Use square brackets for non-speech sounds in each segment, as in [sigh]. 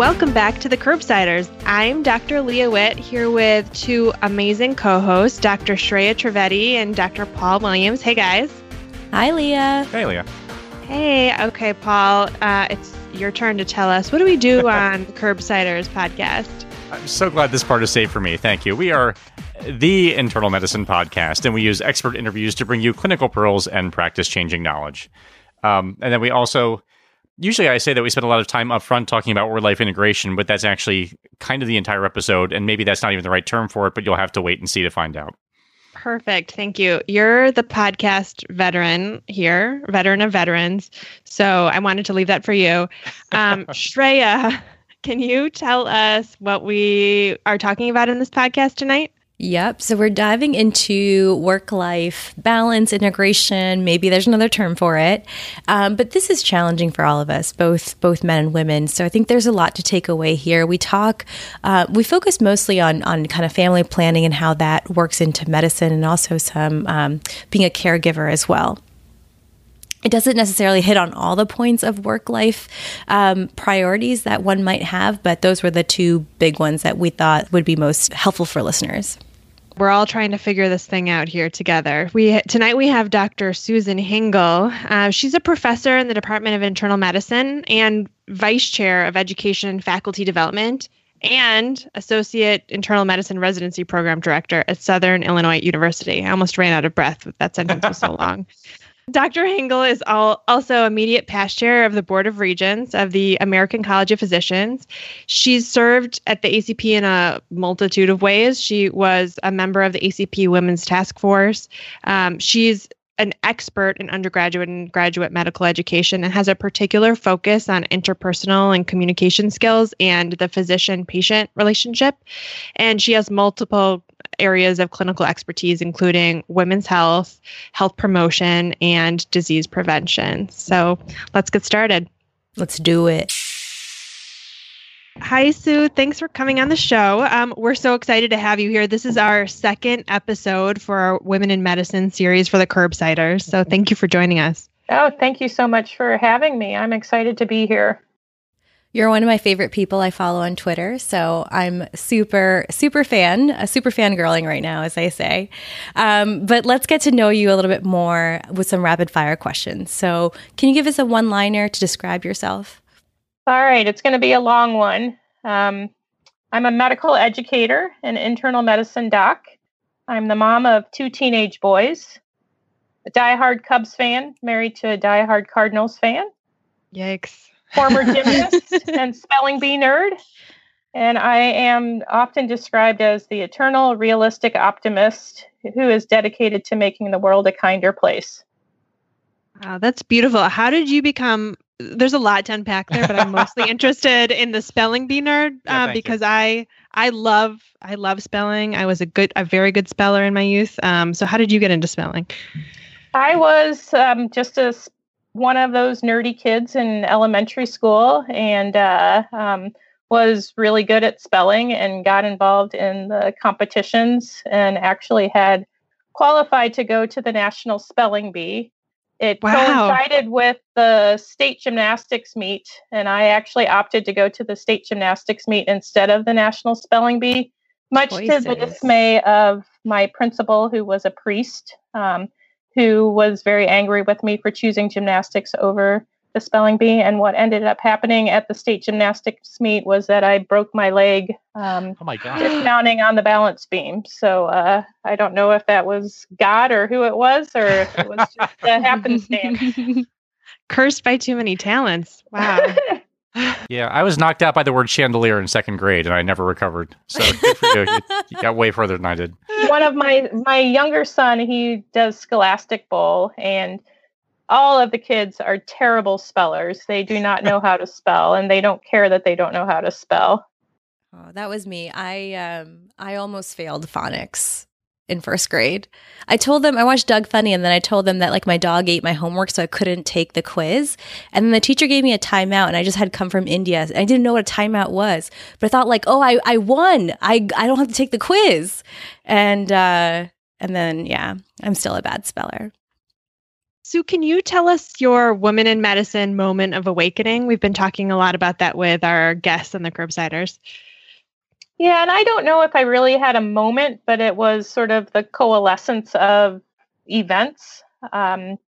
Welcome back to the Curbsiders. I'm Dr. Leah Witt here with two amazing co hosts, Dr. Shreya Trivedi and Dr. Paul Williams. Hey, guys. Hi, Leah. Hey, Leah. Hey, okay, Paul. Uh, it's your turn to tell us what do we do [laughs] on the Curbsiders podcast? I'm so glad this part is saved for me. Thank you. We are the internal medicine podcast, and we use expert interviews to bring you clinical pearls and practice changing knowledge. Um, and then we also usually I say that we spend a lot of time up front talking about word life integration, but that's actually kind of the entire episode. And maybe that's not even the right term for it, but you'll have to wait and see to find out. Perfect. Thank you. You're the podcast veteran here, veteran of veterans. So I wanted to leave that for you. Um, [laughs] Shreya, can you tell us what we are talking about in this podcast tonight? Yep. So we're diving into work life balance, integration. Maybe there's another term for it. Um, but this is challenging for all of us, both both men and women. So I think there's a lot to take away here. We talk, uh, we focus mostly on on kind of family planning and how that works into medicine, and also some um, being a caregiver as well it doesn't necessarily hit on all the points of work life um, priorities that one might have, but those were the two big ones that we thought would be most helpful for listeners. We're all trying to figure this thing out here together. We tonight we have Dr. Susan Hingle. Uh, she's a professor in the Department of Internal Medicine and vice chair of Education and Faculty Development and associate internal medicine residency program director at Southern Illinois University. I almost ran out of breath. That sentence was so [laughs] long. Dr. Hingle is all, also immediate past chair of the Board of Regents of the American College of Physicians. She's served at the ACP in a multitude of ways. She was a member of the ACP Women's Task Force. Um, she's an expert in undergraduate and graduate medical education and has a particular focus on interpersonal and communication skills and the physician patient relationship. And she has multiple areas of clinical expertise, including women's health, health promotion, and disease prevention. So let's get started. Let's do it. Hi, Sue. Thanks for coming on the show. Um, we're so excited to have you here. This is our second episode for our Women in Medicine series for the Curbsiders. So thank you for joining us. Oh, thank you so much for having me. I'm excited to be here. You're one of my favorite people I follow on Twitter, so I'm super, super fan, a super fan girling right now, as I say. Um, but let's get to know you a little bit more with some rapid fire questions. So, can you give us a one liner to describe yourself? All right, it's going to be a long one. Um, I'm a medical educator and internal medicine doc. I'm the mom of two teenage boys, a diehard Cubs fan, married to a diehard Cardinals fan. Yikes former [laughs] gymnast and spelling bee nerd. And I am often described as the eternal realistic optimist who is dedicated to making the world a kinder place. Wow, that's beautiful. How did you become? There's a lot to unpack there, but I'm mostly [laughs] interested in the spelling bee nerd uh, yeah, because you. I I love I love spelling. I was a good a very good speller in my youth. Um, so how did you get into spelling? I was um, just a one of those nerdy kids in elementary school and uh, um, was really good at spelling and got involved in the competitions and actually had qualified to go to the National Spelling Bee. It wow. coincided with the state gymnastics meet, and I actually opted to go to the state gymnastics meet instead of the National Spelling Bee, much to the dismay of my principal, who was a priest. Um, who was very angry with me for choosing gymnastics over the spelling bee. And what ended up happening at the state gymnastics meet was that I broke my leg. Um, oh my god! Dismounting on the balance beam. So uh, I don't know if that was God or who it was, or if it was just a [laughs] happenstance. Cursed by too many talents. Wow. [laughs] yeah, I was knocked out by the word chandelier in second grade, and I never recovered. So you. you. you. got way further than I did. One of my my younger son, he does Scholastic Bowl, and all of the kids are terrible spellers. They do not know how to spell, and they don't care that they don't know how to spell. Oh, that was me. I um I almost failed phonics in first grade. I told them I watched Doug Funnie and then I told them that like my dog ate my homework so I couldn't take the quiz. And then the teacher gave me a timeout and I just had come from India. and I didn't know what a timeout was. But I thought like, "Oh, I I won. I I don't have to take the quiz." And uh and then yeah, I'm still a bad speller. Sue, can you tell us your woman in medicine moment of awakening? We've been talking a lot about that with our guests and the curbsiders. Yeah, and I don't know if I really had a moment, but it was sort of the coalescence of events. Um,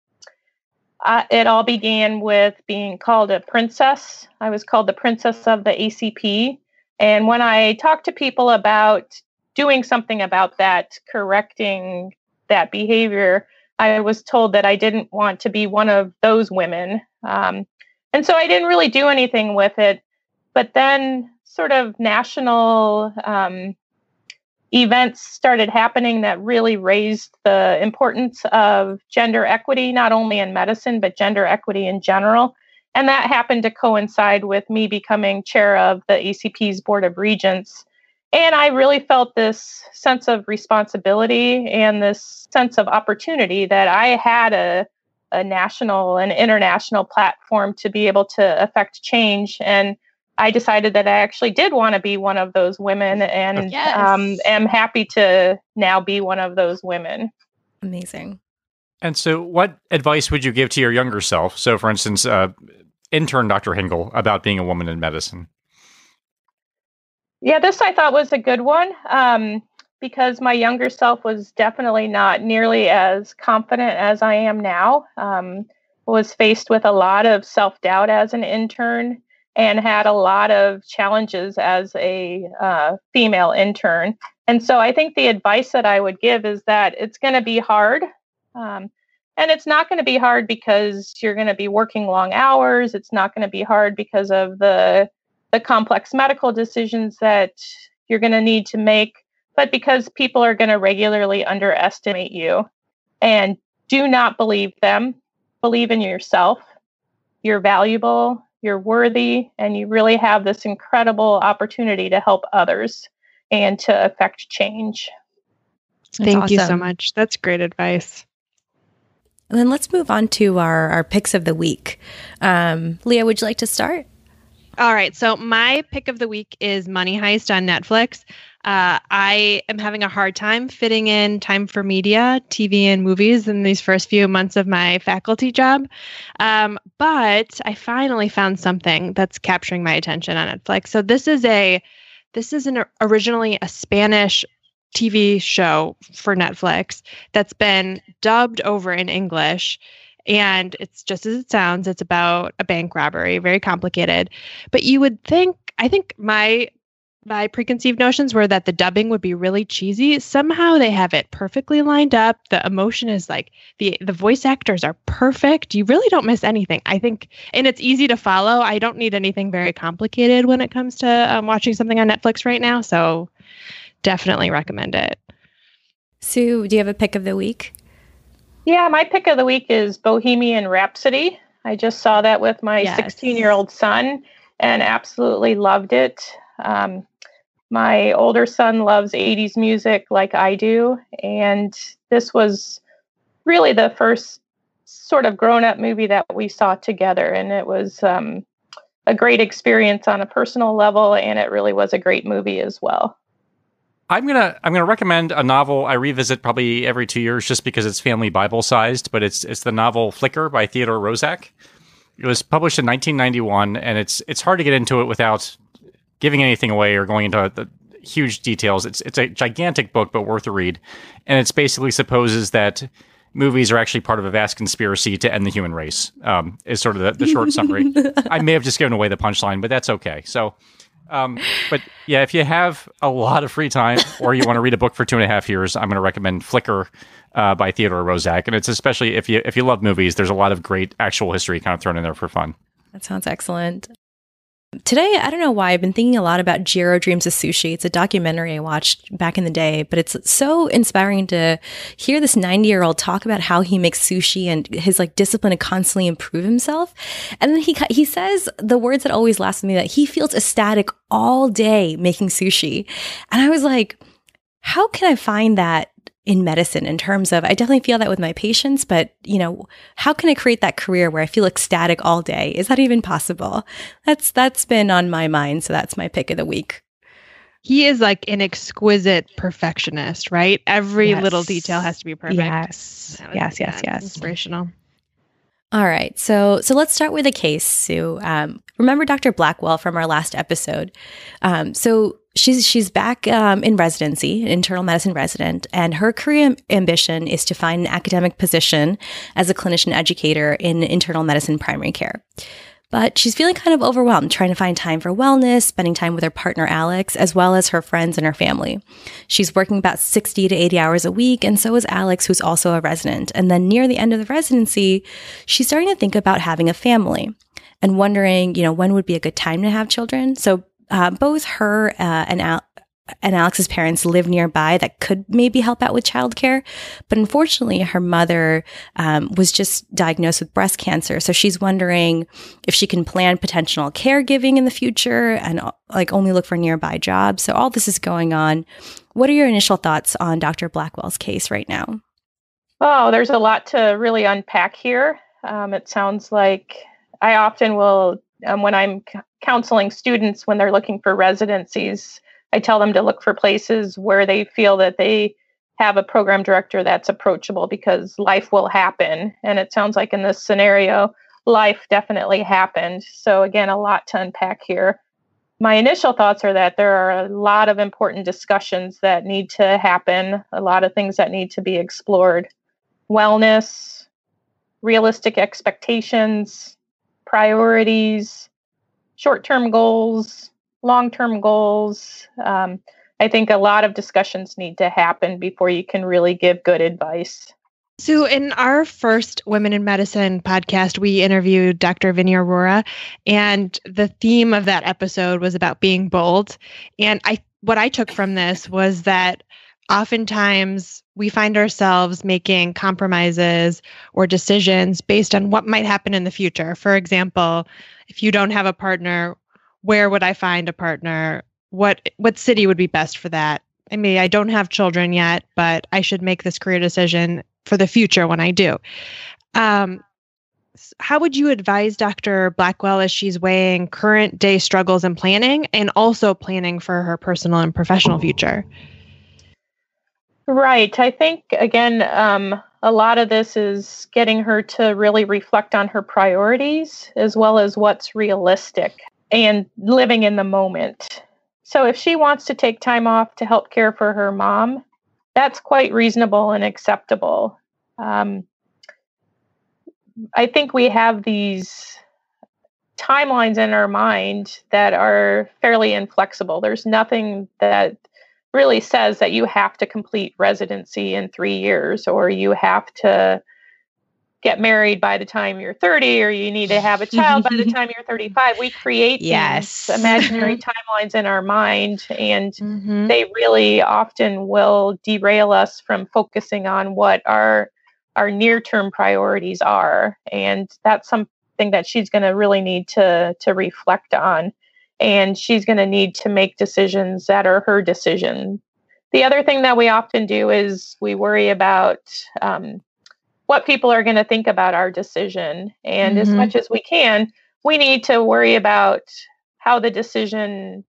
it all began with being called a princess. I was called the princess of the ACP. And when I talked to people about doing something about that, correcting that behavior, I was told that I didn't want to be one of those women. Um, and so I didn't really do anything with it. But then sort of national um, events started happening that really raised the importance of gender equity, not only in medicine, but gender equity in general. And that happened to coincide with me becoming chair of the ACP's Board of Regents. And I really felt this sense of responsibility and this sense of opportunity that I had a, a national and international platform to be able to affect change. And I decided that I actually did want to be one of those women and yes. um, am happy to now be one of those women. Amazing. And so, what advice would you give to your younger self? So, for instance, uh, intern Dr. Hingle about being a woman in medicine. Yeah, this I thought was a good one um, because my younger self was definitely not nearly as confident as I am now. Um, was faced with a lot of self doubt as an intern and had a lot of challenges as a uh, female intern. And so I think the advice that I would give is that it's going to be hard. Um, and it's not going to be hard because you're going to be working long hours. It's not going to be hard because of the the complex medical decisions that you're going to need to make, but because people are going to regularly underestimate you. And do not believe them. Believe in yourself. You're valuable you're worthy, and you really have this incredible opportunity to help others and to affect change. That's Thank awesome. you so much. That's great advice. And then let's move on to our, our picks of the week. Um, Leah, would you like to start? All right. So my pick of the week is Money Heist on Netflix. Uh, I am having a hard time fitting in time for media, TV, and movies in these first few months of my faculty job. Um, but I finally found something that's capturing my attention on Netflix. So this is a this is an originally a Spanish TV show for Netflix that's been dubbed over in English. And it's just as it sounds, it's about a bank robbery, very complicated. But you would think, I think my my preconceived notions were that the dubbing would be really cheesy. Somehow they have it perfectly lined up. The emotion is like the the voice actors are perfect. You really don't miss anything. I think, and it's easy to follow. I don't need anything very complicated when it comes to um, watching something on Netflix right now. So definitely recommend it. Sue, do you have a pick of the week? Yeah, my pick of the week is Bohemian Rhapsody. I just saw that with my 16 yes. year old son and absolutely loved it. Um, my older son loves 80s music like I do, and this was really the first sort of grown up movie that we saw together, and it was um, a great experience on a personal level, and it really was a great movie as well. I'm gonna I'm gonna recommend a novel I revisit probably every two years just because it's family Bible sized, but it's it's the novel Flicker by Theodore Roszak. It was published in 1991, and it's it's hard to get into it without giving anything away or going into the huge details. It's it's a gigantic book, but worth a read. And it's basically supposes that movies are actually part of a vast conspiracy to end the human race. Um, is sort of the, the short summary. [laughs] I may have just given away the punchline, but that's okay. So, um, but yeah, if you have a lot of free time or you want to read a book for two and a half years, I'm going to recommend Flicker uh, by Theodore Roszak. And it's especially if you if you love movies, there's a lot of great actual history kind of thrown in there for fun. That sounds excellent. Today, I don't know why, I've been thinking a lot about Jiro Dreams of Sushi. It's a documentary I watched back in the day, but it's so inspiring to hear this 90 year old talk about how he makes sushi and his like discipline to constantly improve himself. And then he, he says the words that always last with me that he feels ecstatic all day making sushi. And I was like, how can I find that in medicine in terms of I definitely feel that with my patients, but you know, how can I create that career where I feel ecstatic all day? Is that even possible? That's that's been on my mind, so that's my pick of the week. He is like an exquisite perfectionist, right? Every Yes. little detail has to be perfect. Yes. Yes, yes, yes. Inspirational. All right. So so let's start with a case, Sue. Um, remember Dr. Blackwell from our last episode. Um, so she's she's back um, in residency, an internal medicine resident, and her career ambition is to find an academic position as a clinician educator in internal medicine primary care. But she's feeling kind of overwhelmed, trying to find time for wellness, spending time with her partner Alex, as well as her friends and her family. She's working about 60 to 80 hours a week, and so is Alex, who's also a resident. And then near the end of the residency, she's starting to think about having a family and wondering, you know, when would be a good time to have children. So uh, both her uh, and Al- and Alex's parents live nearby that could maybe help out with childcare. But unfortunately, her mother um, was just diagnosed with breast cancer. So she's wondering if she can plan potential caregiving in the future and uh, like only look for nearby jobs. So all this is going on. What are your initial thoughts on Dr. Blackwell's case right now? Oh, there's a lot to really unpack here. Um, it sounds like I often will, um, when I'm c- counseling students when they're looking for residencies, I tell them to look for places where they feel that they have a program director that's approachable because life will happen. And it sounds like in this scenario, life definitely happened. So, again, a lot to unpack here. My initial thoughts are that there are a lot of important discussions that need to happen, a lot of things that need to be explored wellness, realistic expectations, priorities, short term goals, long term goals. Um, I think a lot of discussions need to happen before you can really give good advice. So, in our first Women in Medicine podcast, we interviewed Dr. Vineet Arora, and the theme of that episode was about being bold. And I, what I took from this was that oftentimes we find ourselves making compromises or decisions based on what might happen in the future. For example, if you don't have a partner, where would I find a partner? What what city would be best for that? I mean, I don't have children yet, but I should make this career decision for the future when I do. Um, how would you advise Dr. Blackwell as she's weighing current day struggles and planning and also planning for her personal and professional future? Right. I think, again, um, a lot of this is getting her to really reflect on her priorities as well as what's realistic and living in the moment. So, if she wants to take time off to help care for her mom, that's quite reasonable and acceptable. Um, I think we have these timelines in our mind that are fairly inflexible. There's nothing that really says that you have to complete residency in three years or you have to get married by the time you're 30 or you need to have a child by the [laughs] time you're 35 we create Yes. these imaginary [laughs] timelines in our mind and Mm-hmm. they really often will derail us from focusing on what our our near term priorities are and that's something that she's going to really need to to reflect on and she's going to need to make decisions that are her decision the other thing that we often do is we worry about um, what people are going to think about our decision and as Mhm. much as we can we need to worry about how the decision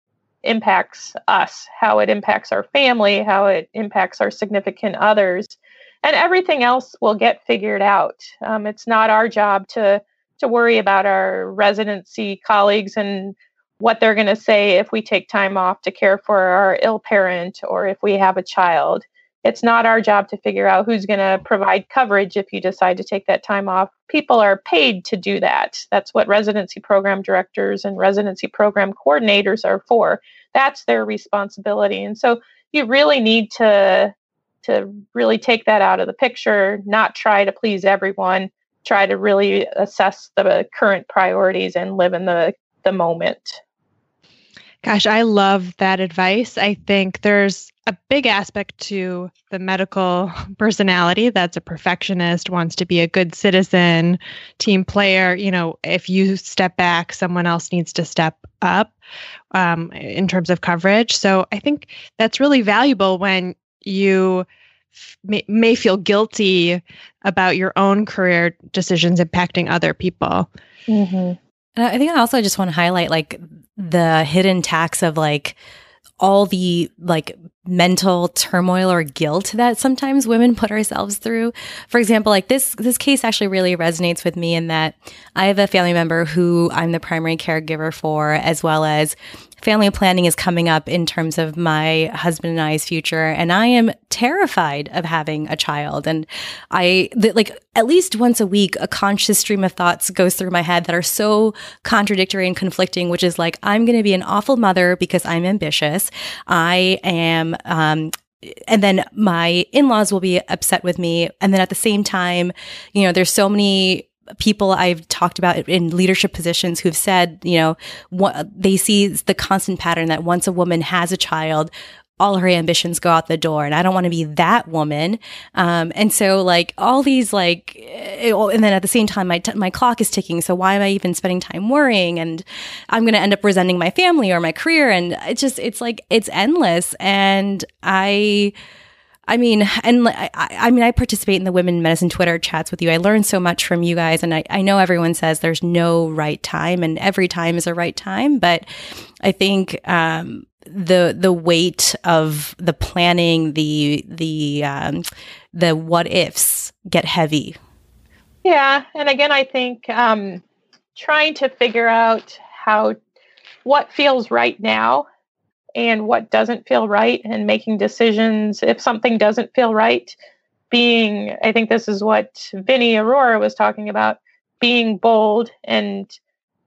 impacts us, how it impacts our family, how it impacts our significant others, and everything else will get figured out. Um, it's not our job to to worry about our residency colleagues and what they're going to say if we take time off to care for our ill parent or if we have a child. It's not our job to figure out who's going to provide coverage if you decide to take that time off. People are paid to do that. That's what residency program directors and residency program coordinators are for. That's their responsibility. And so you really need to to really take that out of the picture, not try to please everyone, try to really assess the current priorities and live in the the moment. Gosh, I love that advice. I think there's a big aspect to the medical [laughs] personality that's a perfectionist, wants to be a good citizen, team player. You know, if you step back, someone else needs to step up um, in terms of coverage. So I think that's really valuable when you may, feel guilty about your own career decisions impacting other people. Mm-hmm. I think also I just want to highlight like the hidden tax of like all the like mental turmoil or guilt that sometimes women put ourselves through. For example, like this this case actually really resonates with me in that I have a family member who I'm the primary caregiver for as well as family planning is coming up in terms of my husband and I's future. And I am terrified of having a child. And I, the, like, at least once a week, a conscious stream of thoughts goes through my head that are so contradictory and conflicting, which is like, I'm going to be an awful mother because I'm ambitious. I am, um, and then my in-laws will be upset with me and then at the same time you know there's so many people I've talked about in leadership positions who've said, you know, what, they see the constant pattern that once a woman has a child, all her ambitions go out the door and i don't want to be that woman. Um, and so like all these like eh, and then at the same time my, t- my clock is ticking so why am i even spending time worrying? And i'm going to end up resenting my family or my career and it's just it's like it's endless. And i I mean, and I, I mean, I participate in the women medicine Twitter chats with you. I learn so much from you guys. And I, I know everyone says there's no right time and every time is a right time. But I think, um, the the weight of the planning the the um, the what ifs get heavy yeah and again i think um, trying to figure out how what feels right now and what doesn't feel right and making decisions. If something doesn't feel right being i think this is what vineet arora was talking about being bold and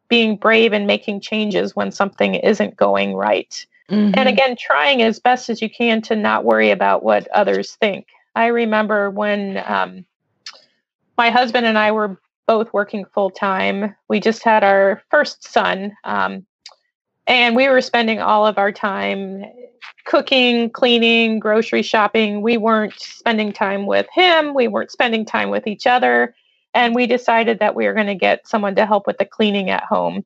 being brave and making changes when something isn't going right. Mm-hmm. and again trying as best as you can to not worry about what others think. I remember when um, my husband and i were both working full time we just had our first son um, and we were spending all of our time cooking, cleaning, grocery shopping. We weren't spending time with him, we weren't spending time with each other. And we decided that we were going to get someone to help with the cleaning at home.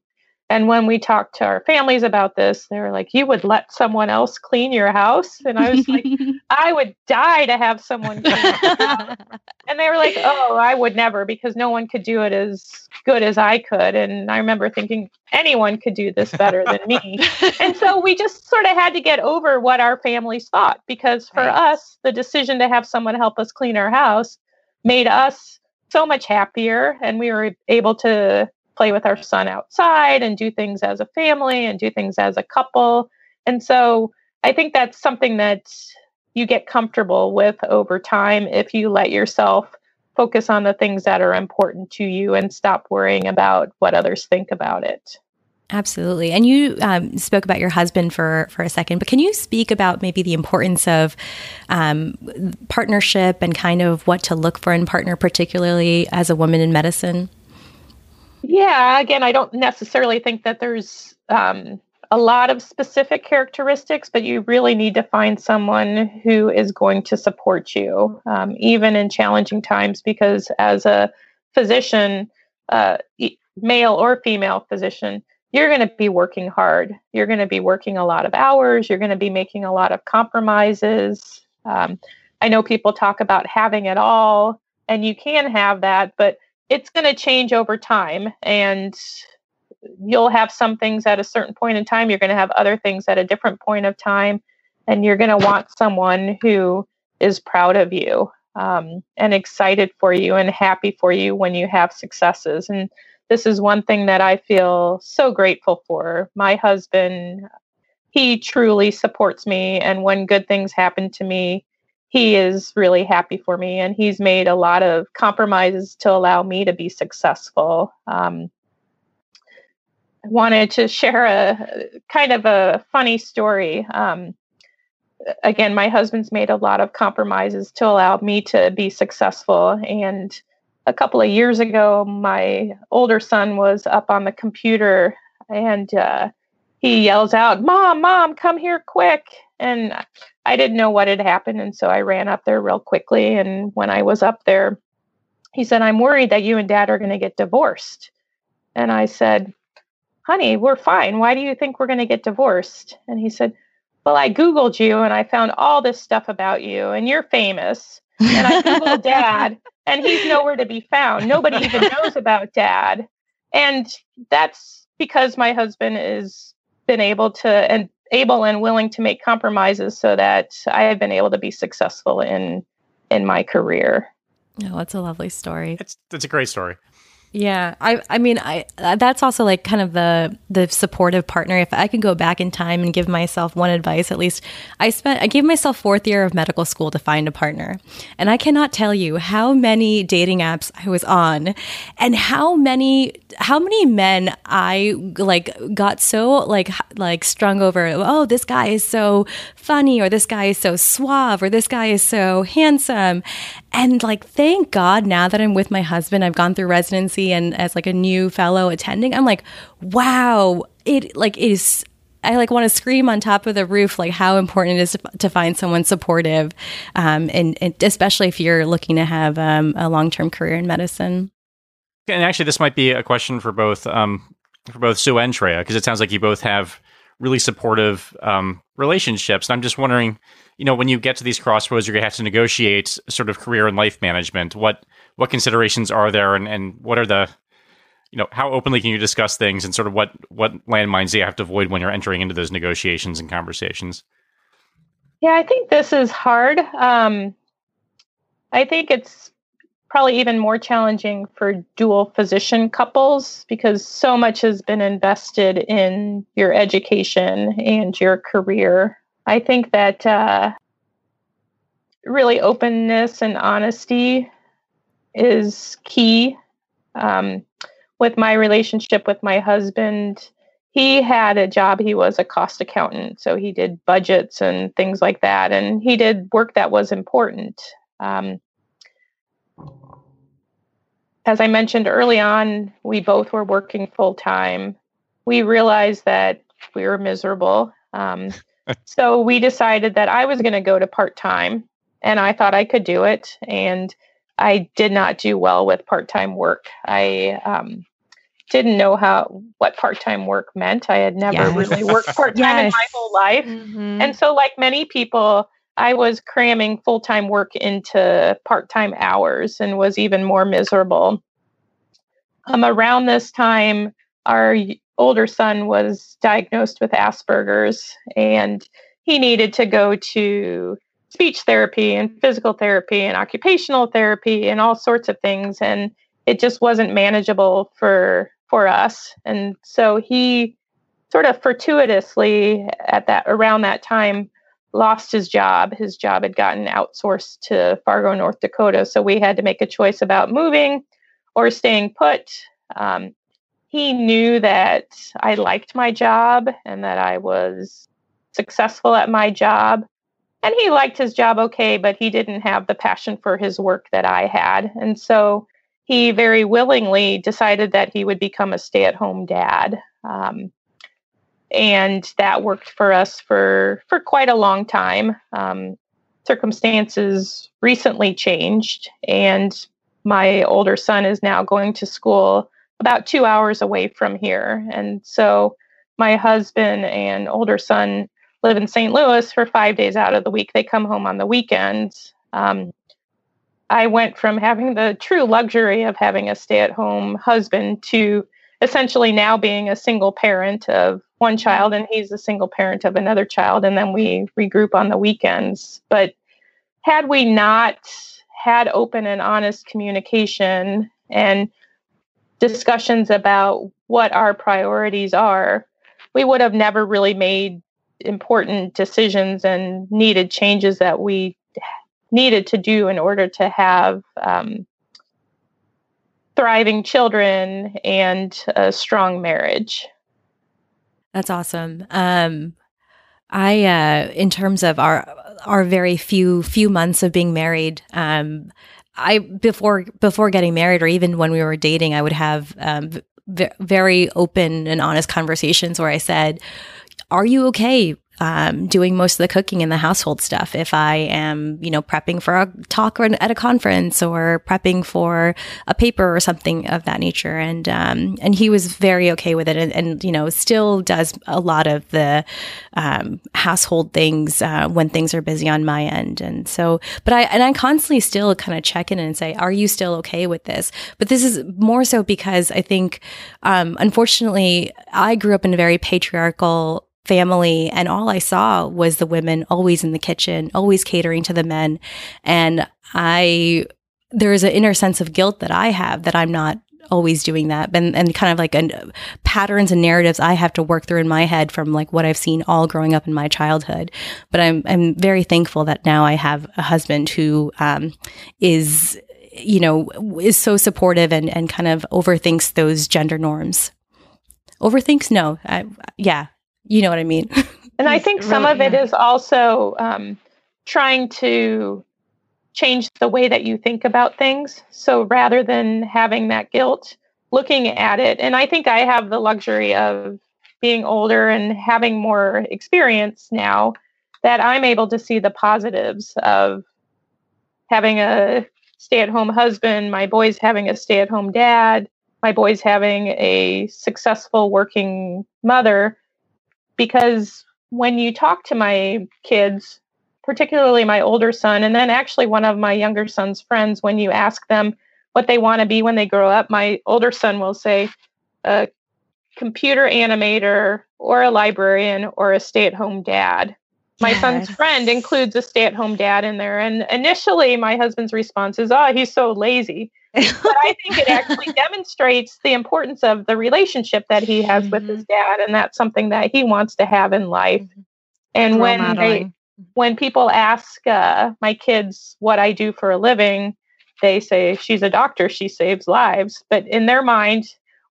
And when we talked to our families about this, they were like, You would let someone else clean your house? And I was like, [laughs] I would die to have someone clean [laughs] And they were like, Oh, I would never because no one could do it as good as I could. And I remember thinking, anyone could do this better than me. [laughs] and so we just sort of had to get over what our families thought because for right. us, the decision to have someone help us clean our house made us so much happier and we were able to play with our son outside and do things as a family and do things as a couple. And so I think that's something that you get comfortable with over time if you let yourself focus on the things that are important to you and stop worrying about what others think about it. Absolutely. And you um, spoke about your husband for, for a second, but can you speak about maybe the importance of um, partnership and kind of what to look for in partner, particularly as a woman in medicine? Yeah, again, I don't necessarily think that there's um, a lot of specific characteristics, but you really need to find someone who is going to support you, um, even in challenging times, because as a physician, uh, male or female physician, you're going to be working hard. You're going to be working a lot of hours. You're going to be making a lot of compromises. Um, I know people talk about having it all, and you can have that, but it's going to change over time and you'll have some things at a certain point in time you're going to have other things at a different point of time and you're going to want someone who is proud of you um, and excited for you and happy for you when you have successes and this is one thing that i feel so grateful for. My husband he truly supports me and when good things happen to me he is really happy for me and he's made a lot of compromises to allow me to be successful. Um, I wanted to share a kind of a funny story. Um, again, my husband's made a lot of compromises to allow me to be successful. And a couple of years ago, my older son was up on the computer and uh, he yells out, Mom, Mom, come here quick. And I didn't know what had happened. And so I ran up there real quickly. And when I was up there, he said, I'm worried that you and dad are going to get divorced. And I said, Honey, we're fine. Why do you think we're going to get divorced? And he said, Well, I Googled you and I found all this stuff about you, and you're famous. And I Googled [laughs] dad, and he's nowhere to be found. Nobody even [laughs] knows about dad. And that's because my husband has been able to and able and willing to make compromises so that I have been able to be successful in in my career. Oh, that's a lovely story. It's it's a great story. Yeah, I I mean I uh, that's also like kind of the the supportive partner. If I could go back in time and give myself one advice, at least I spent I gave myself fourth year of medical school to find a partner, and I cannot tell you how many dating apps I was on, and how many how many men I like got so like like strung over. Oh, this guy is so funny, or this guy is so suave, or this guy is so handsome, and like thank God now that I'm with my husband, I've gone through residency and as like a new fellow attending, I'm like, wow, it like is I like want to scream on top of the roof like how important it is to, to find someone supportive, um, and, and, especially if you're looking to have um, a long term career in medicine. And actually, this might be a question for both um, for both Sue and Shreya because it sounds like you both have really supportive um, relationships. And I'm just wondering, you know, when you get to these crossroads, you're going to have to negotiate sort of career and life management. What what considerations are there, and, and what are the you know how openly can you discuss things, and sort of what what landmines do you have to avoid when you're entering into those negotiations and conversations? Yeah, I think this is hard. Um, I think it's probably even more challenging for dual physician couples because so much has been invested in your education and your career. I think that uh, really openness and honesty is key. Um, with my relationship with my husband, he had a job. He was a cost accountant, so he did budgets and things like that, and he did work that was important. Um, as I mentioned early on, we both were working full time. We realized that we were miserable. Um, [laughs] so we decided that I was going to go to part time, and I thought I could do it. And I did not do well with part time work. I um, didn't know how what part time work meant. I had never yes. really [laughs] worked part time yes. in my whole life, mm-hmm. and so like many people, I was cramming full time work into part time hours and was even more miserable. Um, around this time, our older son was diagnosed with Asperger's, and he needed to go to speech therapy and physical therapy and occupational therapy and all sorts of things and it just wasn't manageable for for us. And so he sort of fortuitously at that around that time lost his job. His job had gotten outsourced to fargo north dakota so we had to make a choice about moving or staying put. Um, he knew that i liked my job and that i was successful at my job and he liked his job okay, but he didn't have the passion for his work that I had. And so he very willingly decided that he would become a stay at home dad. Um, and that worked for us for, for quite a long time. Um, circumstances recently changed, and my older son is now going to school about two hours away from here. And so my husband and older son live in St. Louis for five days out of the week. They come home on the weekends. Um, I went from having the true luxury of having a stay at home husband to essentially now being a single parent of one child, and he's a single parent of another child. And then we regroup on the weekends. But had we not had open and honest communication and discussions about what our priorities are, we would have never really made important decisions and needed changes that we needed to do in order to have um, thriving children and a strong marriage. That's awesome. Um, I, uh, in terms of our our very few few months of being married, um, I before before getting married or even when we were dating, I would have um, v- very open and honest conversations where I said, are you okay um, doing most of the cooking and the household stuff. If I am, you know, prepping for a talk or at a conference or prepping for a paper or something of that nature, and um, and he was very okay with it, and, and you know, still does a lot of the um, household things uh, when things are busy on my end, and so, but I and I constantly still kind of check in and say, are you still okay with this? But this is more so because I think, um, unfortunately, I grew up in a very patriarchal family and all I saw was the women always in the kitchen, always catering to the men. And I, there is an inner sense of guilt that I have that I'm not always doing that and, and kind of like a, patterns and narratives I have to work through in my head from like what I've seen all growing up in my childhood. But I'm, I'm very thankful that now I have a husband who, um, is, you know, is so supportive and, and kind of overthinks those gender norms. Overthinks? No. I, yeah, you know what I mean? [laughs] and I think some of it is also um, trying to change the way that you think about things. So rather than having that guilt, looking at it, and I think I have the luxury of being older and having more experience now that I'm able to see the positives of having a stay at home husband, my boys having a stay at home dad, my boys having a successful working mother because when you talk to my kids, particularly my older son, and then actually one of my younger son's friends, when you ask them what they want to be when they grow up, my older son will say a computer animator or a librarian or a stay at home dad. My yes. son's friend includes a stay at home dad in there. And initially, my husband's response is, Oh, he's so lazy but I think it actually [laughs] demonstrates the importance of the relationship that he has mm-hmm. with his mm-hmm. dad, and that's something that he wants to have in life. Mm-hmm. And when they, when people ask uh, my kids what I do for a living, they say she's a doctor, she saves lives. But in their mind,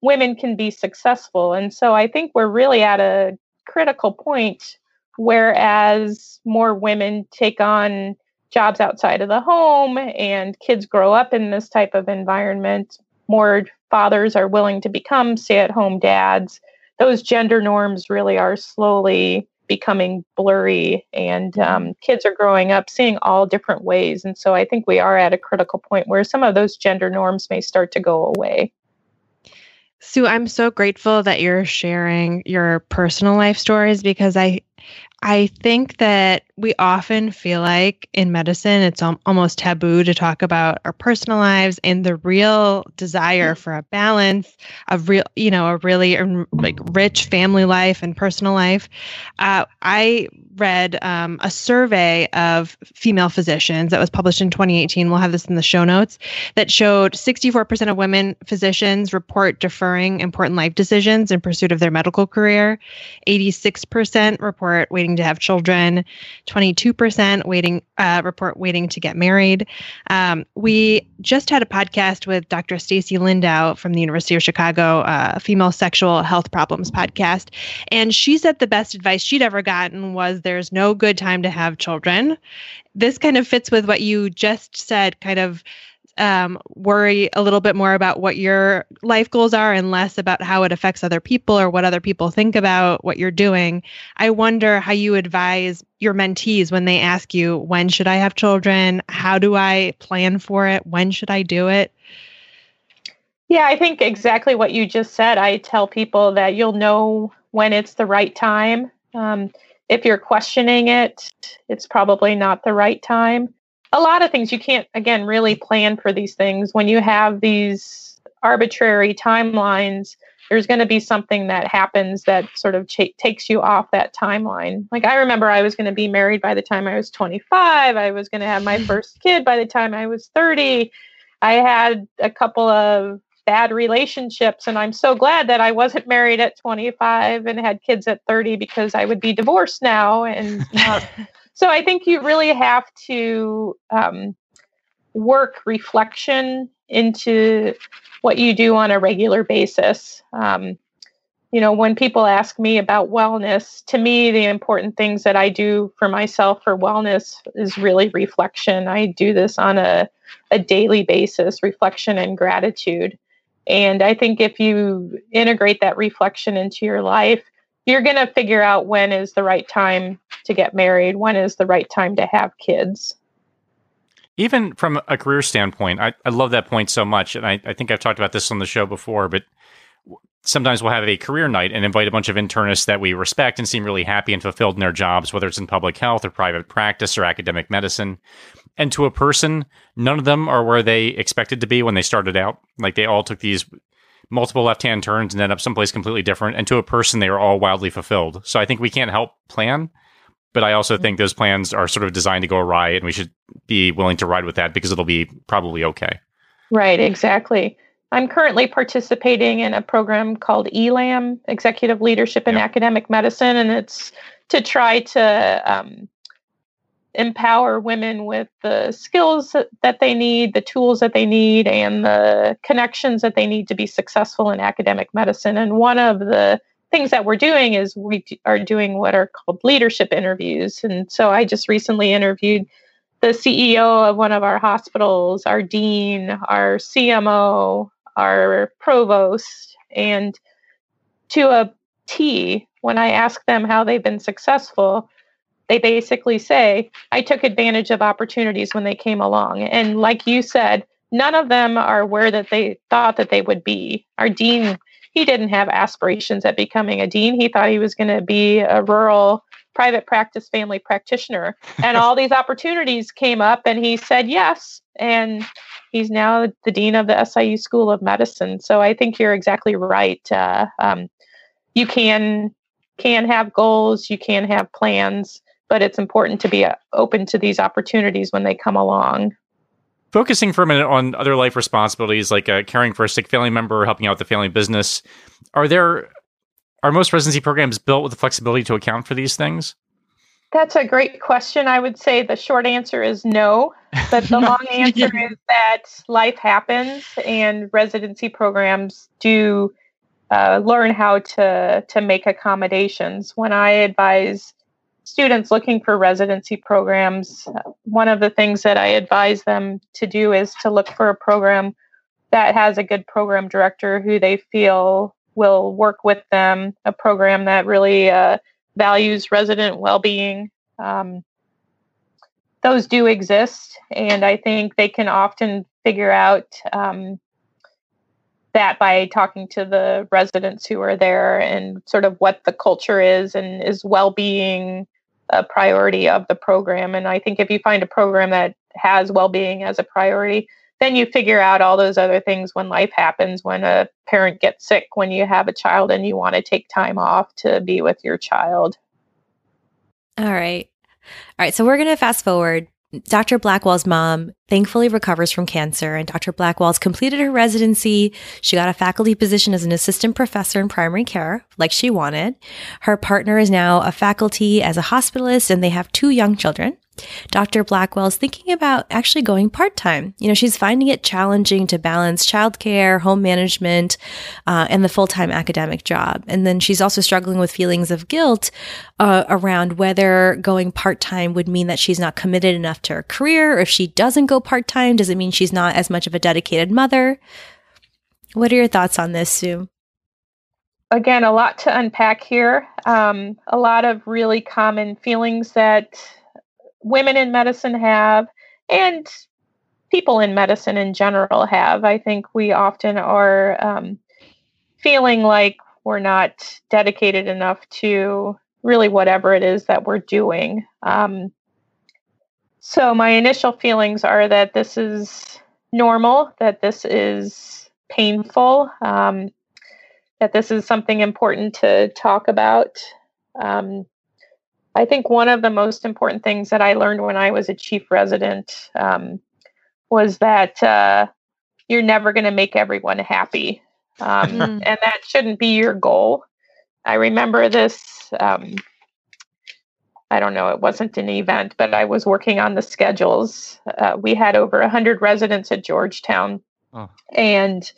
women can be successful, and so I think we're really at a critical point. Whereas more women take on jobs outside of the home and kids grow up in this type of environment, more fathers are willing to become stay at home dads. Those gender norms really are slowly becoming blurry, and um, kids are growing up seeing all different ways. And so I think we are at a critical point where some of those gender norms may start to go away. Sue, I'm so grateful that you're sharing your personal life stories because I I think that we often feel like in medicine it's almost taboo to talk about our personal lives and the real desire mm. for a balance of real you know a really like rich family life and personal life. Uh, i read um, a survey of female physicians that was published in 2018 we'll have this in the show notes that showed 64% of women physicians report deferring important life decisions in pursuit of their medical career. 86% report waiting to have children 22% waiting uh, report waiting to get married. Um, we just had a podcast with Dr. Stacy Lindau from the University of Chicago, uh, female sexual health problems podcast, and she said the best advice she'd ever gotten was there's no good time to have children. This kind of fits with what you just said, kind of um, worry a little bit more about what your life goals are and less about how it affects other people or what other people think about what you're doing. I wonder how you advise your mentees when they ask you, when should I have children? How do I plan for it? When should I do it? Yeah, I think exactly what you just said. I tell people that you'll know when it's the right time. Um, if you're questioning it, it's probably not the right time a lot of things. You can't again really plan for these things. When you have these arbitrary timelines there's going to be something that happens that sort of ch- takes you off that timeline. Like i remember i was going to be married by the time i was 25 i was going to have my [laughs] first kid by the time i was 30 i had a couple of bad relationships and i'm so glad that i wasn't [laughs] married at 25 and had kids at 30 because i would be divorced now and not [laughs] so I think you really have to um, work reflection into what you do on a regular basis. Um, you know, when people ask me about wellness, to me, the important things that I do for myself for wellness is really reflection. I do this on a, a daily basis, reflection and gratitude. And I think if you integrate that reflection into your life, you're going to figure out when is the right time to get married, when is the right time to have kids. Even from a career standpoint, I, I love that point so much. And I, I think I've talked about this on the show before, but sometimes we'll have a career night and invite a bunch of internists that we respect and seem really happy and fulfilled in their jobs, whether it's in public health or private practice or academic medicine. And to a person, none of them are where they expected to be when they started out. Like they all took these multiple left hand turns and ended up someplace completely different. And to a person, they are all wildly fulfilled. So I think we can't help plan, but I also think those plans are sort of designed to go awry and we should be willing to ride with that because it'll be probably okay. Right, exactly. I'm currently participating in a program called ELAM, Executive Leadership in yep. Academic Medicine, and it's to try to um, empower women with the skills that they need, the tools that they need, and the connections that they need to be successful in academic medicine. And one of the things that we're doing is we are doing what are called leadership interviews. And so I just recently interviewed the CEO of one of our hospitals, our dean, our CMO, our provost, and to a T, when I ask them how they've been successful, they basically say, I took advantage of opportunities when they came along. And like you said, none of them are where that they thought that they would be. Our dean, he didn't have aspirations at becoming a dean. He thought he was going to be a rural private practice family practitioner. And all these [laughs] opportunities came up and he said yes. And he's now the dean of the SIU School of Medicine. So I think you're exactly right. Uh, um, you can can have goals, you can have plans, but it's important to be uh, open to these opportunities when they come along. Focusing for a minute on other life responsibilities like uh, caring for a sick family member, or helping out with the family business, are there are most residency programs built with the flexibility to account for these things? That's a great question. I would say the short answer is no, but the [laughs] long answer is [laughs] that life happens and residency programs do uh, learn how to to make accommodations. When I advise students looking for residency programs, one of the things that I advise them to do is to look for a program that has a good program director who they feel will work with them, a program that really uh, values resident well being. Um, those do exist, and I think they can often figure out um, that by talking to the residents who are there and sort of what the culture is and is well being a priority of the program. And I think if you find a program that has well being as a priority, then you figure out all those other things when life happens, when a parent gets sick, when you have a child and you want to take time off to be with your child. All right. All right. So we're going to fast forward Dr. Blackwell's mom thankfully recovers from cancer, and Dr. Blackwell's completed her residency. She got a faculty position as an assistant professor in primary care, like she wanted. Her partner is now a faculty as a hospitalist, and they have two young children. Dr. Blackwell is thinking about actually going part time. You know, she's finding it challenging to balance childcare, home management, uh, and the full time academic job. And then she's also struggling with feelings of guilt uh, around whether going part time would mean that she's not committed enough to her career. Or if she doesn't go part time, does it mean she's not as much of a dedicated mother? What are your thoughts on this, Sue? Again, a lot to unpack here. Um, a lot of really common feelings that women in medicine have and people in medicine in general have. I think we often are um, feeling like we're not dedicated enough to really whatever it is that we're doing. Um, so, my initial feelings are that this is normal, that this is painful, um, that this is something important to talk about. Um, I think one of the most important things that I learned when I was a chief resident um, was that uh, you're never going to make everyone happy. Um, hmm. and that shouldn't be your goal. I remember this. Um, I don't know, it wasn't an event, but I was working on the schedules. Uh, we had over 100 residents at Georgetown. Oh. And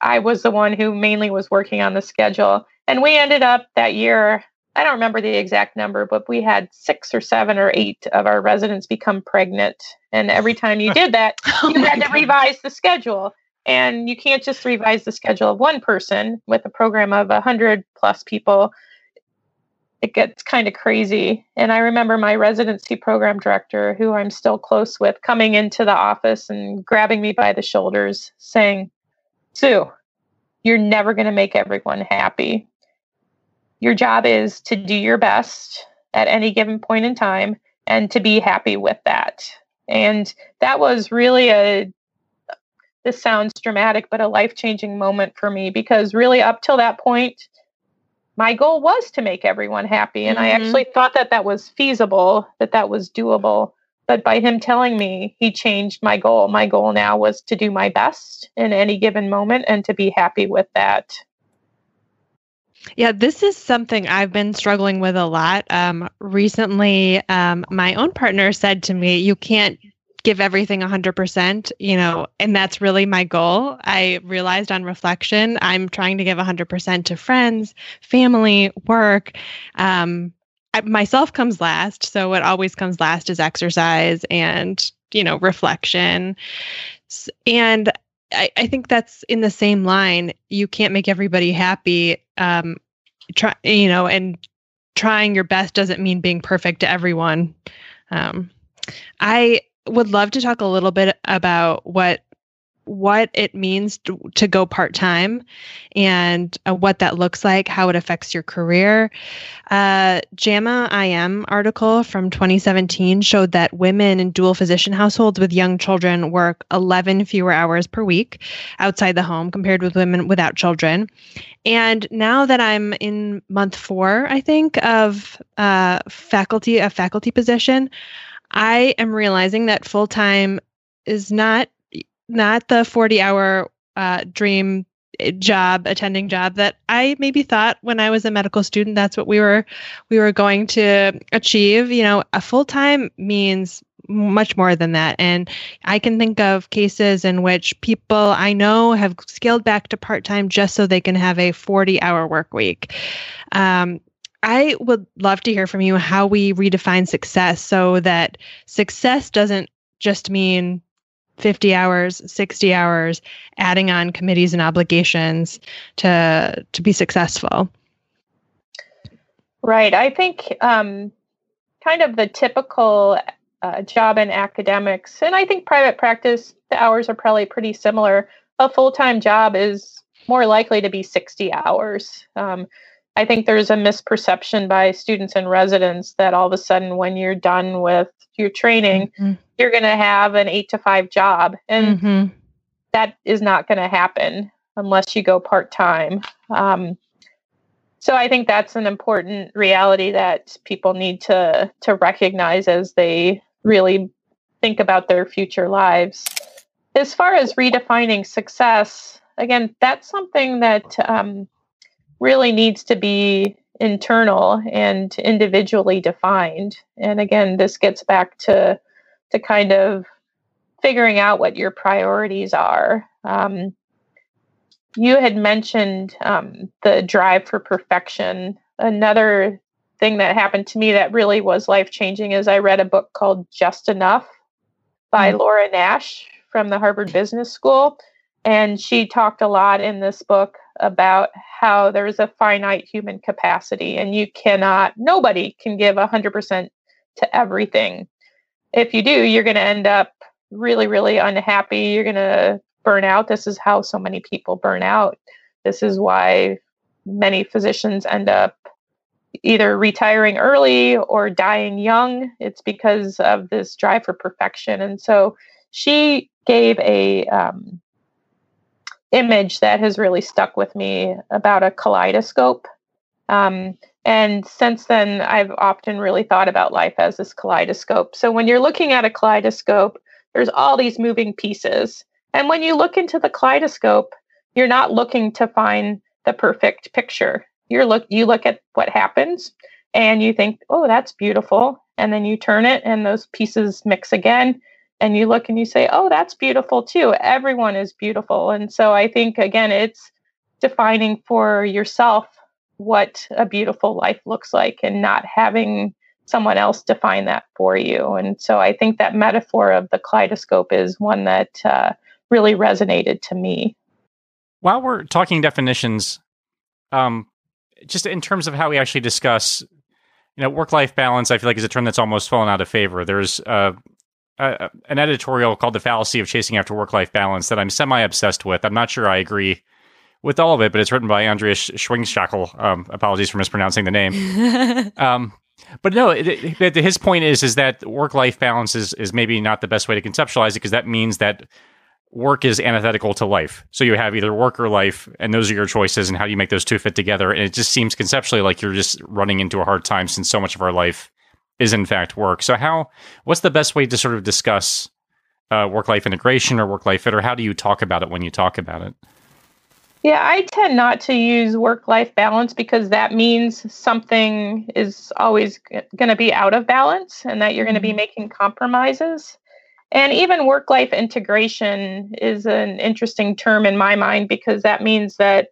I was the one who mainly was working on the schedule. And we ended up that year I don't remember the exact number, but we had six or seven or eight of our residents become pregnant. And every [laughs] time you did that, [laughs] oh you had to God. revise the schedule. And you can't just revise the schedule of one person with a program of 100 plus people. It gets kind of crazy. And I remember my residency program director, who I'm still close with, coming into the office and grabbing me by the shoulders, saying, Sue, you're never going to make everyone happy. Your job is to do your best at any given point in time and to be happy with that. And that was really a, this sounds dramatic, but a life changing moment for me because really up till that point, my goal was to make everyone happy. And mm-hmm. I actually thought that that was feasible, that that was doable. But by him telling me, he changed my goal. My goal now was to do my best in any given moment and to be happy with that. Yeah, this is something I've been struggling with a lot. Um, recently, um, my own partner said to me, You can't give everything 100%, you know, and that's really my goal. I realized on reflection, I'm trying to give 100% to friends, family, work. Um, I, myself comes last. So what always comes last is exercise and, you know, reflection. And I, I think that's in the same line. You can't make everybody happy. Um, try, you know, and trying your best doesn't mean being perfect to everyone. Um, I would love to talk a little bit about what what it means to, to go part time and uh, what that looks like, how it affects your career. Uh, JAMA IM article from 2017 showed that women in dual physician households with young children work 11 fewer hours per week outside the home compared with women without children. And now that I'm in month four, I think, of uh, faculty, a faculty position, I am realizing that full time is not not the 40 hour uh, dream eh, job attending job that i maybe thought when i was a medical student that's what we were we were going to achieve you know a full time means much more than that. And i can think of cases in which people i know have scaled back to part time just so they can have a 40 hour work week. Um, i would love to hear from you how we redefine success so that success doesn't just mean 50 hours 60 hours adding on committees and obligations to to be successful. Right. I think um, kind of the typical uh, job in academics and i think private practice the hours are probably pretty similar. A full-time job is more likely to be 60 hours. Um, i think there's a misperception by students and residents that all of a sudden when you're done with your training mm-hmm you're going to have an eight to five job. And mm-hmm. that is not going to happen unless you go part time. Um, so I think that's an important reality that people need to to recognize as they really think about their future lives. As far as redefining success, again, that's something that um, really needs to be internal and individually defined. And again, this gets back to to kind of figuring out what your priorities are. Um, you had mentioned um, the drive for perfection. Another thing that happened to me that really was life changing is I read a book called Just Enough by mm-hmm. Laura Nash from the Harvard Business School. And she talked a lot in this book about how there's a finite human capacity and you cannot, nobody can give 100% to everything if you do, you're going to end up really, really unhappy. You're going to burn out. This is how so many people burn out. This is why many physicians end up either retiring early or dying young. It's because of this drive for perfection. And so she gave a um, image that has really stuck with me about a kaleidoscope. Um, and since then, I've often really thought about life as this kaleidoscope. So when you're looking at a kaleidoscope, there's all these moving pieces. And when you look into the kaleidoscope, you're not looking to find the perfect picture. You're look you look at what happens and you think, "Oh, that's beautiful." And then you turn it and those pieces mix again and you look and you say, "Oh, that's beautiful too." Everyone is beautiful. And so I think again, it's defining for yourself what a beautiful life looks like and not having someone else define that for you. And so I think that metaphor of the kaleidoscope is one that uh, really resonated to me. While we're talking definitions, um, just in terms of how we actually discuss, you know, work-life balance, I feel like is a term that's almost fallen out of favor. There's uh, a, an editorial called "The Fallacy of Chasing After Work-Life Balance" that I'm semi-obsessed with. I'm not sure I agree with all of it, but it's written by Andreas Schwingshackl. Um, apologies for mispronouncing the name. [laughs] um, but no, it, it, his point is is that work life balance is is maybe not the best way to conceptualize it because that means that work is antithetical to life. So you have either work or life, and those are your choices, and how do you make those two fit together? And it just seems conceptually like you're just running into a hard time since so much of our life is in fact work. So how? What's the best way to sort of discuss uh, work life integration or work life fit, or how do you talk about it when you talk about it? Yeah, I tend not to use work life balance because that means something is always going to be out of balance and that you're going to be mm-hmm. making compromises. And even work life integration is an interesting term in my mind because that means that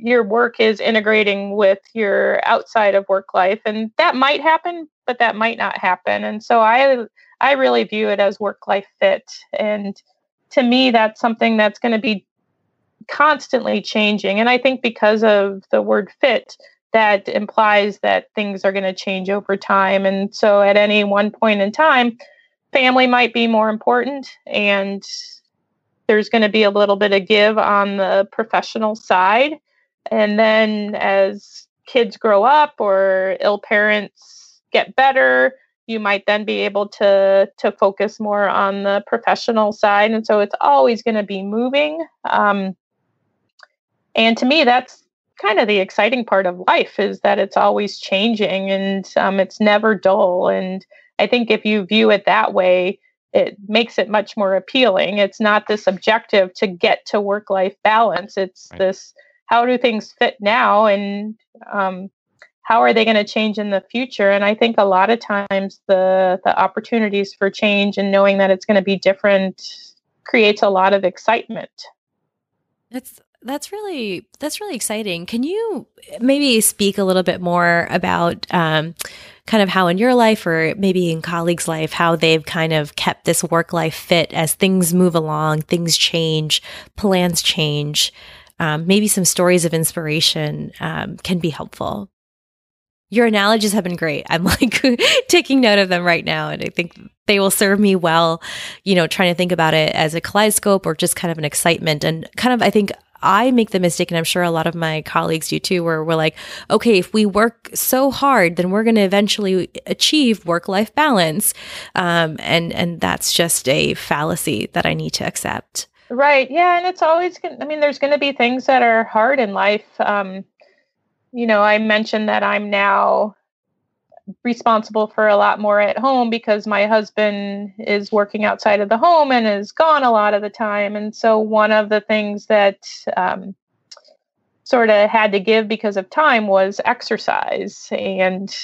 your work is integrating with your outside of work life and that might happen but that might not happen and so i i really view it as work life fit and to me that's something that's going to be constantly changing. And I think because of the word fit, that implies that things are going to change over time. And so at any one point in time, family might be more important and there's going to be a little bit of give on the professional side. And then as kids grow up or ill parents get better, you might then be able to to focus more on the professional side. And so it's always going to be moving. Um, and to me that's kind of the exciting part of life is that it's always changing and um, it's never dull. And i think if you view it that way it makes it much more appealing. It's not this objective to get to work life balance. It's right. this how do things fit now and um, how are they going to change in the future and i think a lot of times the the opportunities for change and knowing that it's going to be different creates a lot of excitement that's that's really that's really exciting. Can you maybe speak a little bit more about um, kind of how in your life or maybe in colleagues' life how they've kind of kept this work life fit as things move along, things change, plans change. Um, maybe some stories of inspiration um, can be helpful. Your analogies have been great. I'm [laughs] like taking note of them right now, and I think they will serve me well. You know, trying to think about it as a kaleidoscope or just kind of an excitement, and kind of I think I make the mistake, and I'm sure a lot of my colleagues do too, where we're like, okay, if we work so hard, then we're going to eventually achieve work life balance. Um, and, and that's just a fallacy that I need to accept. Right. Yeah. And it's always, I mean, there's going to be things that are hard in life. Um, you know, I mentioned that I'm now responsible for a lot more at home because my husband is working outside of the home and is gone a lot of the time. And so, one of the things that um, sort of had to give because of time was exercise. And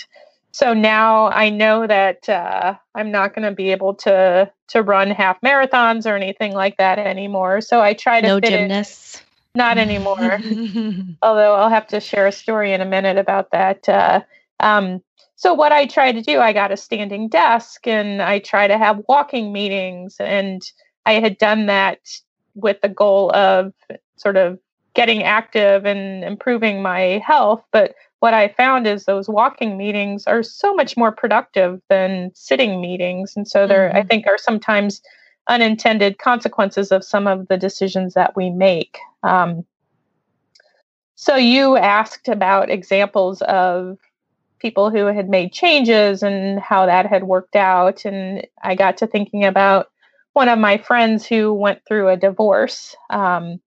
so now I know that uh, I'm not going to be able to to run half marathons or anything like that anymore. So I try to no gymnasts. In, not anymore. [laughs] Although I'll have to share a story in a minute about that. Uh, um, so what I try to do, I got a standing desk and I try to have walking meetings and I had done that with the goal of sort of getting active and improving my health, but what I found is those walking meetings are so much more productive than sitting meetings and so there mm-hmm. I think are sometimes unintended consequences of some of the decisions that we make. Um, so you asked about examples of people who had made changes and how that had worked out. And I got to thinking about one of my friends who went through a divorce. Um,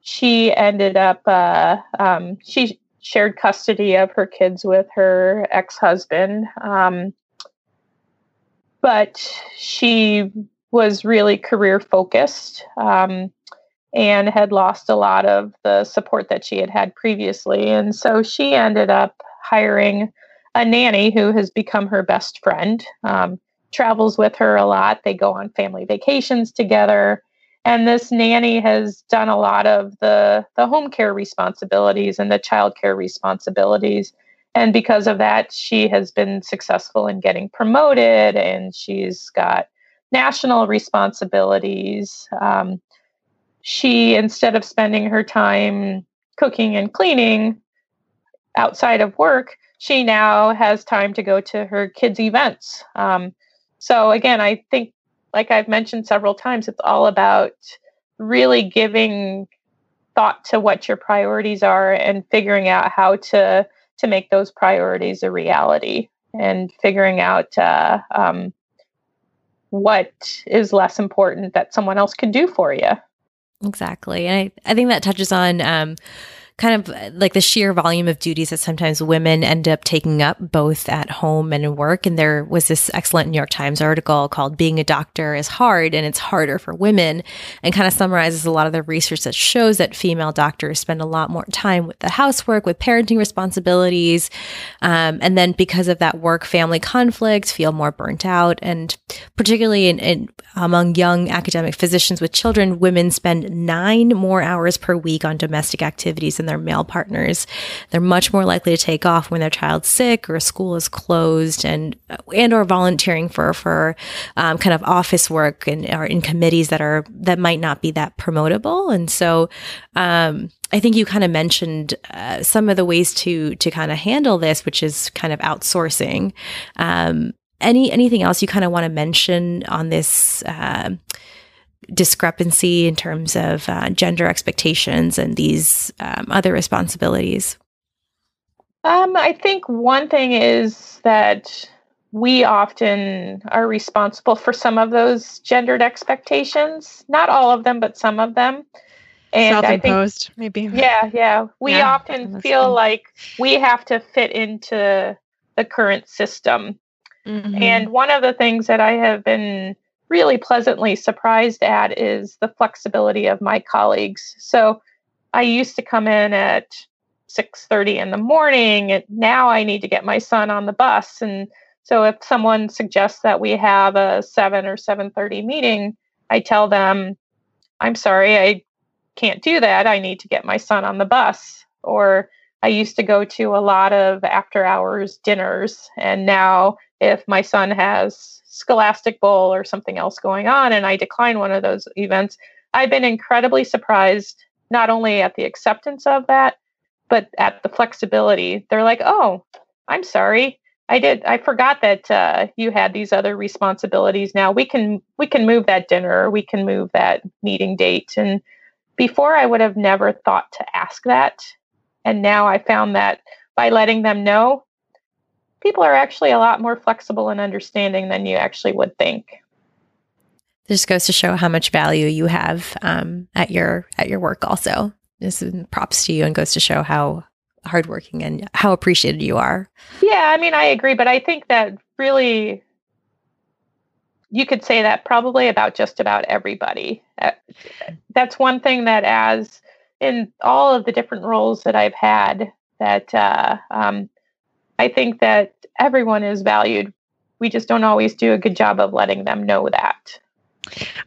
she ended up, uh, um, she shared custody of her kids with her ex husband. Um, but she was really career focused um, and had lost a lot of the support that she had had previously. And so she ended up hiring a nanny who has become her best friend, um, travels with her a lot. They go on family vacations together. And this nanny has done a lot of the, the home care responsibilities and the child care responsibilities. And because of that, she has been successful in getting promoted and she's got national responsibilities. Um, she, instead of spending her time cooking and cleaning outside of work, she now has time to go to her kids' events. Um, so, again, I think, like I've mentioned several times, it's all about really giving thought to what your priorities are and figuring out how to to make those priorities a reality and figuring out uh, um, what is less important that someone else can do for you. Exactly. And I, I think that touches on um, kind of like the sheer volume of duties that sometimes women end up taking up both at home and in work. And there was this excellent New York Times article called Being a Doctor is Hard and It's Harder for Women and kind of summarizes a lot of the research that shows that female doctors spend a lot more time with the housework, with parenting responsibilities. Um, and then because of that work family conflict, feel more burnt out. And particularly in, in among young academic physicians with children, women spend nine more hours per week on domestic activities than their male partners. They're much more likely to take off when their child's sick or school is closed and and or volunteering for for um, kind of office work and or in committees that are that might not be that promotable. And so um, I think you kind of mentioned uh, some of the ways to to kind of handle this, which is kind of outsourcing. Um, any anything else you kind of want to mention on this uh, discrepancy in terms of uh, gender expectations and these um, other responsibilities? Um, I think one thing is that we often are responsible for some of those gendered expectations. Not all of them, but some of them. And Self-imposed, think, maybe. Yeah, yeah. We yeah, often feel like we have to fit into the current system. Mm-hmm. And one of the things that I have been really pleasantly surprised at is the flexibility of my colleagues. So I used to come in at 6:30 in the morning and now I need to get my son on the bus and so if someone suggests that we have a 7 or 7:30 meeting, I tell them I'm sorry, I can't do that. I need to get my son on the bus or I used to go to a lot of after hours dinners and now if my son has Scholastic Bowl or something else going on, and I decline one of those events, I've been incredibly surprised not only at the acceptance of that, but at the flexibility. They're like, "Oh, I'm sorry, I did. I forgot that uh, you had these other responsibilities. Now we can we can move that dinner, we can move that meeting date." And before, I would have never thought to ask that, and now I found that by letting them know, people are actually a lot more flexible and understanding than you actually would think. This goes to show how much value you have um, at your at your work. Also, this is props to you and goes to show how hardworking and how appreciated you are. Yeah, I mean, I agree, but I think that really you could say that probably about just about everybody. Uh, that's one thing that, as in all of the different roles that I've had, that uh, um, I think that everyone is valued. We just don't always do a good job of letting them know that.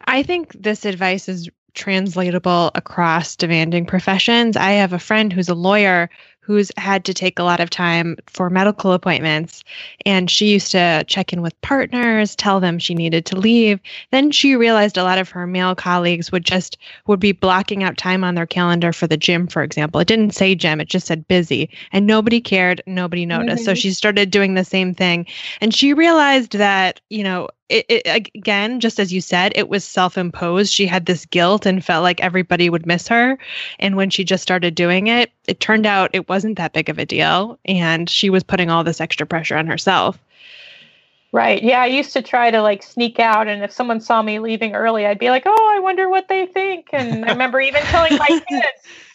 I think this advice is translatable across demanding professions. I have a friend who's a lawyer who's had to take a lot of time for medical appointments. And she used to check in with partners, tell them she needed to leave. Then she realized a lot of her male colleagues would just would be blocking out time on their calendar for the gym, for example. It didn't say gym, it just said busy. And nobody cared, nobody noticed. Mm-hmm. So she started doing the same thing. And she realized that, you know, it, it, again, just as you said, it was self imposed. She had this guilt and felt like everybody would miss her. And when she just started doing it, it turned out it wasn't that big of a deal. And she was putting all this extra pressure on herself. Right. Yeah. I used to try to like sneak out. And if someone saw me leaving early, I'd be like, oh, I wonder what they think. And I remember even telling my [laughs] kids,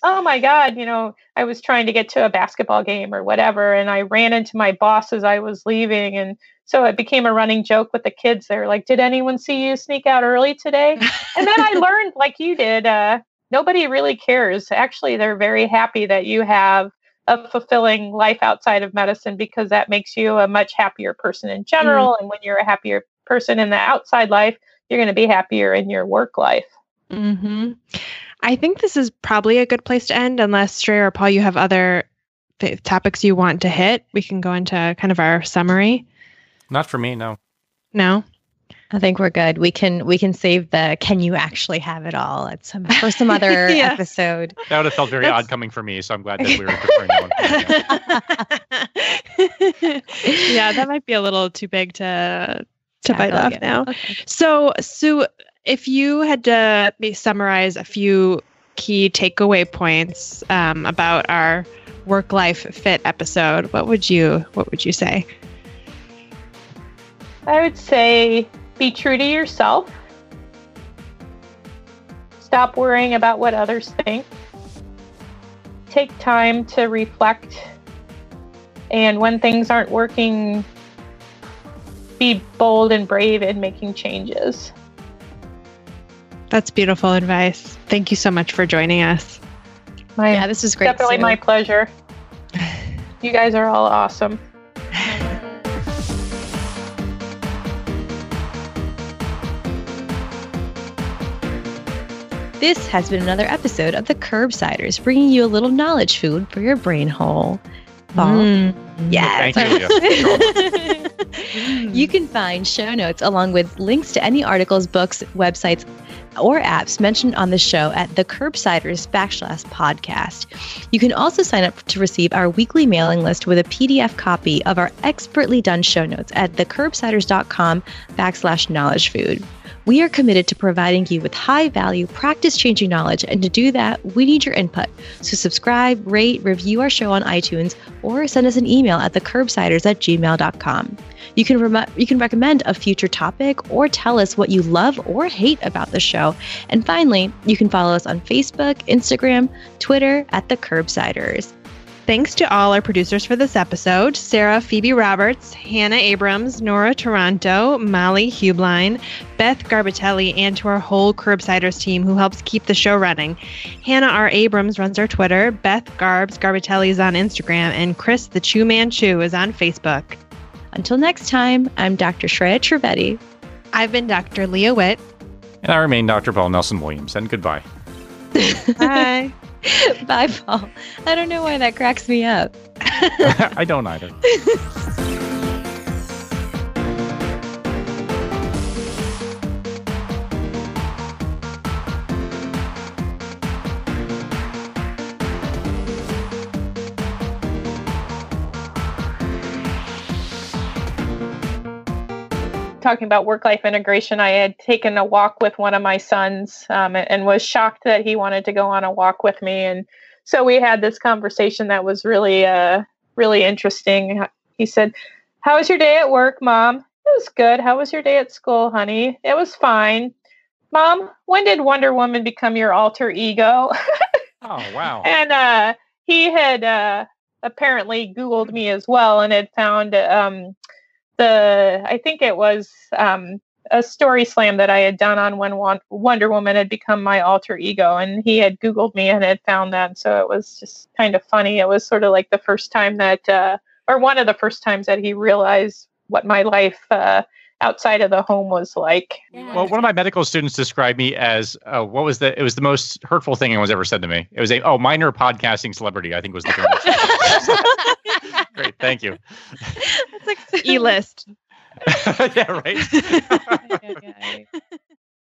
oh my God, you know, I was trying to get to a basketball game or whatever. And I ran into my boss as I was leaving. And so it became a running joke with the kids. They're like, "Did anyone see you sneak out early today?" [laughs] and then I learned, like you did, uh, nobody really cares. Actually, they're very happy that you have a fulfilling life outside of medicine because that makes you a much happier person in general. Mm-hmm. And when you're a happier person in the outside life, you're going to be happier in your work life. Mm-hmm. I think this is probably a good place to end, unless Shreya or Paul, you have other topics you want to hit. We can go into kind of our summary. Not for me, no. No. I think we're good. We can we can save the can you actually have it all at some for some other [laughs] Yeah. That would have felt very That's- odd coming from me, so I'm glad that we were [laughs] deferring one. [laughs] yeah, that might be a little too big to to bite off yeah. now. Okay. So, Sue, if you had to summarize a few key takeaway points um, about our work life fit episode, what would you what would you say? I would say be true to yourself. Stop worrying about what others think. Take time to reflect. And when things aren't working, be bold and brave in making changes. That's beautiful advice. Thank you so much for joining us. My, Yeah, this is great. definitely Sue. my pleasure. [laughs] You guys are all awesome. This has been another episode of the Curbsiders, bringing you a little knowledge food for your brain hole. Mm. Yes. Thank you, [laughs] you can find show notes along with links to any articles, books, websites, or apps mentioned on the show at the Curbsiders backslash podcast. You can also sign up to receive our weekly mailing list with a PDF copy of our expertly done show notes at thecurbsiders.com backslash knowledge food. We are committed to providing you with high value, practice changing knowledge, and to do that, we need your input. So subscribe, rate, review our show on iTunes, or send us an email at thecurbsiders at gmail.com. You can you can recommend a future topic or tell us what you love or hate about the show. And finally, you can follow us on Facebook, Instagram, Twitter at the Curbsiders. Thanks to all our producers for this episode Sarah Phoebe Roberts, Hannah Abrams, Nora Taranto, Molly Heublein, Beth Garbitelli, and to our whole Curbsiders team who helps keep the show running. Hannah R. Abrams runs our Twitter, Beth Garbs Garbitelli is on Instagram, and Chris the Chew Man Chew is on Facebook. Until next time, I'm Dr. Shreya Trivedi. I've been Dr. Leah Witt. And I remain Dr. Paul Nelson Williams, and goodbye. Bye. [laughs] Bye, Paul. I don't know why that cracks me up. [laughs] I don't either. [laughs] talking about work life integration, I had taken a walk with one of my sons um, and, and was shocked that he wanted to go on a walk with me. And so we had this conversation that was really, uh, really interesting. He said, How was your day at work, mom? It was good. How was your day at school, honey? It was fine. Mom, when did Wonder Woman become your alter ego? [laughs] Oh, wow. and uh, he had uh, apparently Googled me as well and had found um, the, I think it was um, a story slam that I had done on when Wonder Woman had become my alter ego. And he had Googled me and had found that. So it was just kind of funny. It was sort of like the first time that, uh, or one of the first times that he realized what my life uh, outside of the home was like. Well, one of my medical students described me as uh, what was the? It was the most hurtful thing anyone's ever said to me. It was a oh minor podcasting celebrity. I think was the term. [laughs] Great, thank you. [laughs] It's like E list. [laughs] yeah, right. [laughs] Okay.